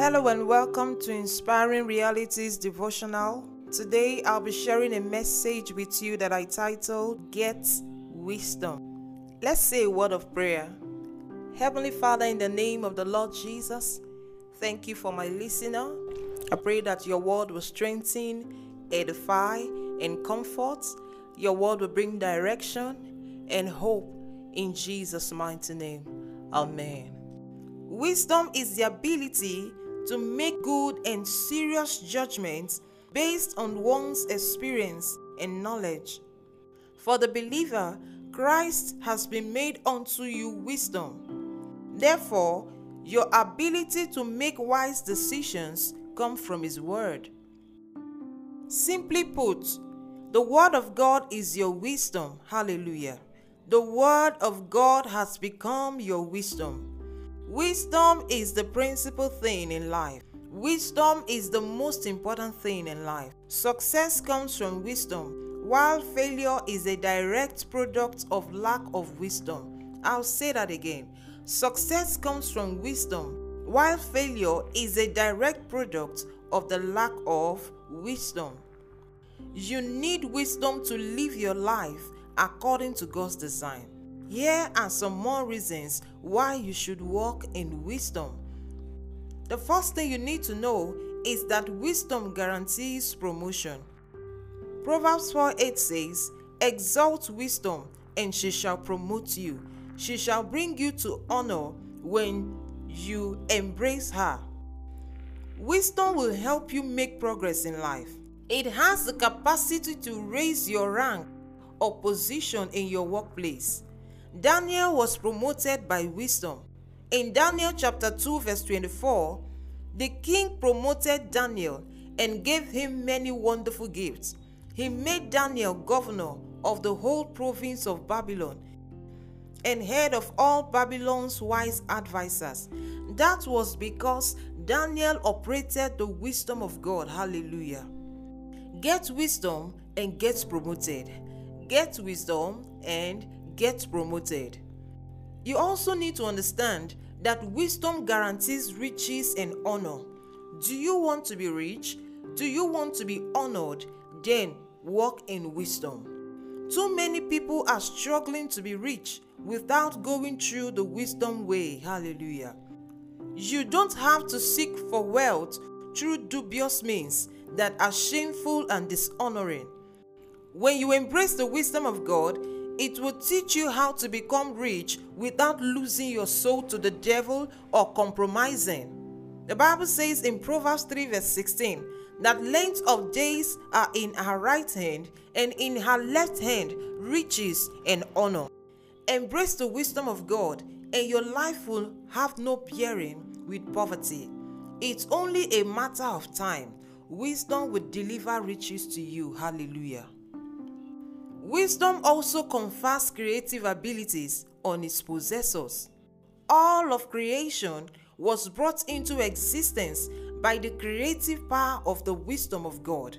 Hello and welcome to Inspiring Realities Devotional. Today I'll be sharing a message with you that I titled Get Wisdom. Let's say a word of prayer. Heavenly Father, in the name of the Lord Jesus, thank you for my listener. I pray that your word will strengthen, edify, and comfort. Your word will bring direction and hope in Jesus' mighty name. Amen. Wisdom is the ability to make good and serious judgments based on one's experience and knowledge. For the believer, Christ has been made unto you wisdom. Therefore, your ability to make wise decisions come from his word. Simply put, the word of God is your wisdom. Hallelujah. The word of God has become your wisdom. Wisdom is the principal thing in life. Wisdom is the most important thing in life. Success comes from wisdom, while failure is a direct product of lack of wisdom. I'll say that again. Success comes from wisdom, while failure is a direct product of the lack of wisdom. You need wisdom to live your life according to God's design. Here are some more reasons why you should walk in wisdom. The first thing you need to know is that wisdom guarantees promotion. Proverbs 4 8 says, Exalt wisdom, and she shall promote you. She shall bring you to honor when you embrace her. Wisdom will help you make progress in life. It has the capacity to raise your rank or position in your workplace. Daniel was promoted by wisdom. In Daniel chapter 2, verse 24, the king promoted Daniel and gave him many wonderful gifts. He made Daniel governor of the whole province of Babylon and head of all Babylon's wise advisers. That was because Daniel operated the wisdom of God. Hallelujah. Get wisdom and get promoted. Get wisdom and get promoted. You also need to understand that wisdom guarantees riches and honor. Do you want to be rich? Do you want to be honored? Then walk in wisdom. Too many people are struggling to be rich without going through the wisdom way. Hallelujah. You don't have to seek for wealth through dubious means that are shameful and dishonoring. When you embrace the wisdom of God, it will teach you how to become rich without losing your soul to the devil or compromising. The Bible says in Proverbs 3, verse 16, that length of days are in her right hand, and in her left hand riches and honor. Embrace the wisdom of God, and your life will have no bearing with poverty. It's only a matter of time. Wisdom will deliver riches to you. Hallelujah. Wisdom also confers creative abilities on its possessors. All of creation was brought into existence by the creative power of the wisdom of God.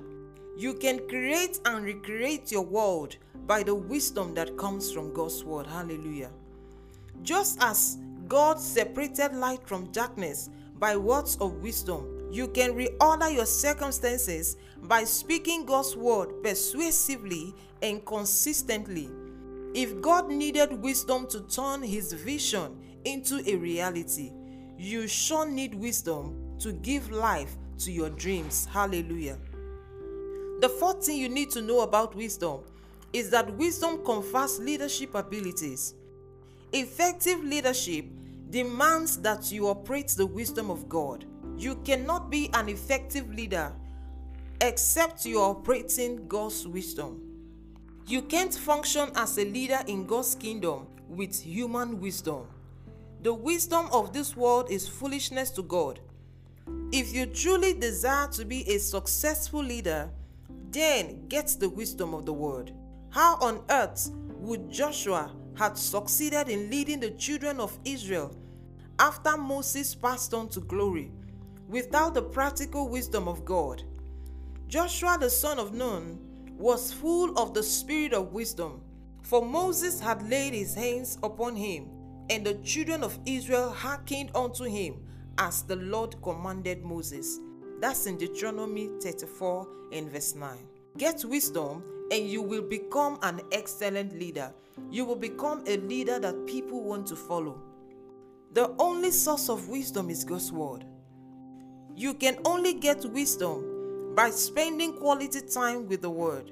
You can create and recreate your world by the wisdom that comes from God's word. Hallelujah. Just as God separated light from darkness by words of wisdom, you can reorder your circumstances by speaking God's word persuasively and consistently. If God needed wisdom to turn his vision into a reality, you sure need wisdom to give life to your dreams. Hallelujah. The fourth thing you need to know about wisdom is that wisdom confers leadership abilities. Effective leadership demands that you operate the wisdom of God. You cannot be an effective leader except you are operating God's wisdom. You can't function as a leader in God's kingdom with human wisdom. The wisdom of this world is foolishness to God. If you truly desire to be a successful leader, then get the wisdom of the word. How on earth would Joshua have succeeded in leading the children of Israel after Moses passed on to glory? Without the practical wisdom of God. Joshua the son of Nun was full of the spirit of wisdom, for Moses had laid his hands upon him, and the children of Israel hearkened unto him as the Lord commanded Moses. That's in Deuteronomy 34 and verse 9. Get wisdom and you will become an excellent leader. You will become a leader that people want to follow. The only source of wisdom is God's word. You can only get wisdom by spending quality time with the word.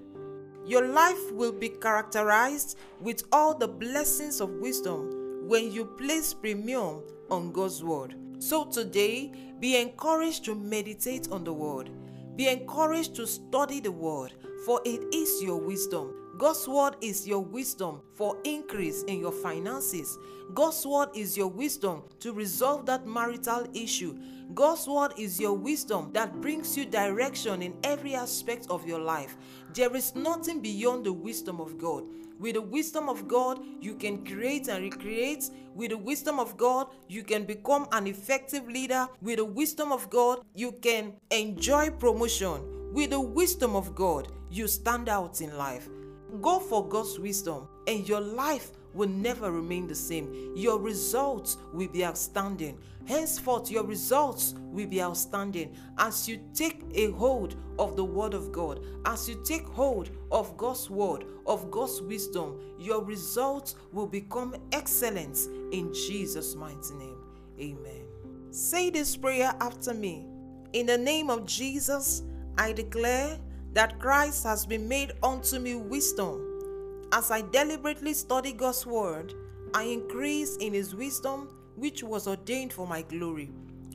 Your life will be characterized with all the blessings of wisdom when you place premium on God's word. So today, be encouraged to meditate on the word. Be encouraged to study the word, for it is your wisdom. God's word is your wisdom for increase in your finances. God's word is your wisdom to resolve that marital issue. God's word is your wisdom that brings you direction in every aspect of your life. There is nothing beyond the wisdom of God. With the wisdom of God, you can create and recreate. With the wisdom of God, you can become an effective leader. With the wisdom of God, you can enjoy promotion. With the wisdom of God, you stand out in life. Go for God's wisdom, and your life will never remain the same. Your results will be outstanding. Henceforth, your results will be outstanding as you take a hold of the Word of God, as you take hold of God's Word, of God's wisdom. Your results will become excellent in Jesus' mighty name. Amen. Say this prayer after me. In the name of Jesus, I declare that Christ has been made unto me wisdom. As I deliberately study God's word, I increase in his wisdom, which was ordained for my glory.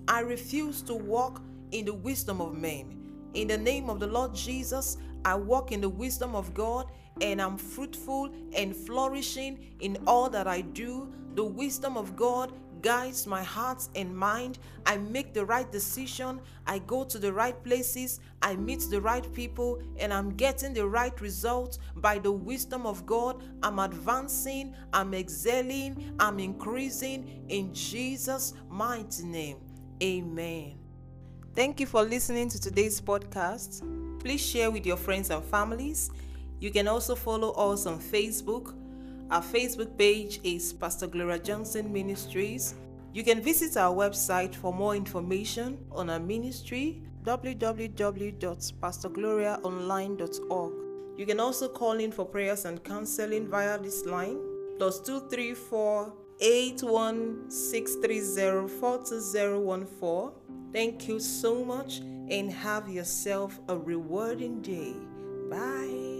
I refuse to walk in the wisdom of men. In the name of the Lord Jesus, I walk in the wisdom of God and I'm fruitful and flourishing in all that I do. The wisdom of God guides my heart and mind. I make the right decision. I go to the right places. I meet the right people, and I'm getting the right results by the wisdom of God. I'm advancing, I'm excelling, I'm increasing in Jesus' mighty name. Amen. Thank you for listening to today's podcast. Please share with your friends and families. You can also follow us on Facebook our Facebook page is Pastor Gloria Johnson Ministries. You can visit our website for more information on our ministry www.pastorgloriaonline.org. You can also call in for prayers and counseling via this line plus 234 81630 Thank you so much and have yourself a rewarding day. Bye.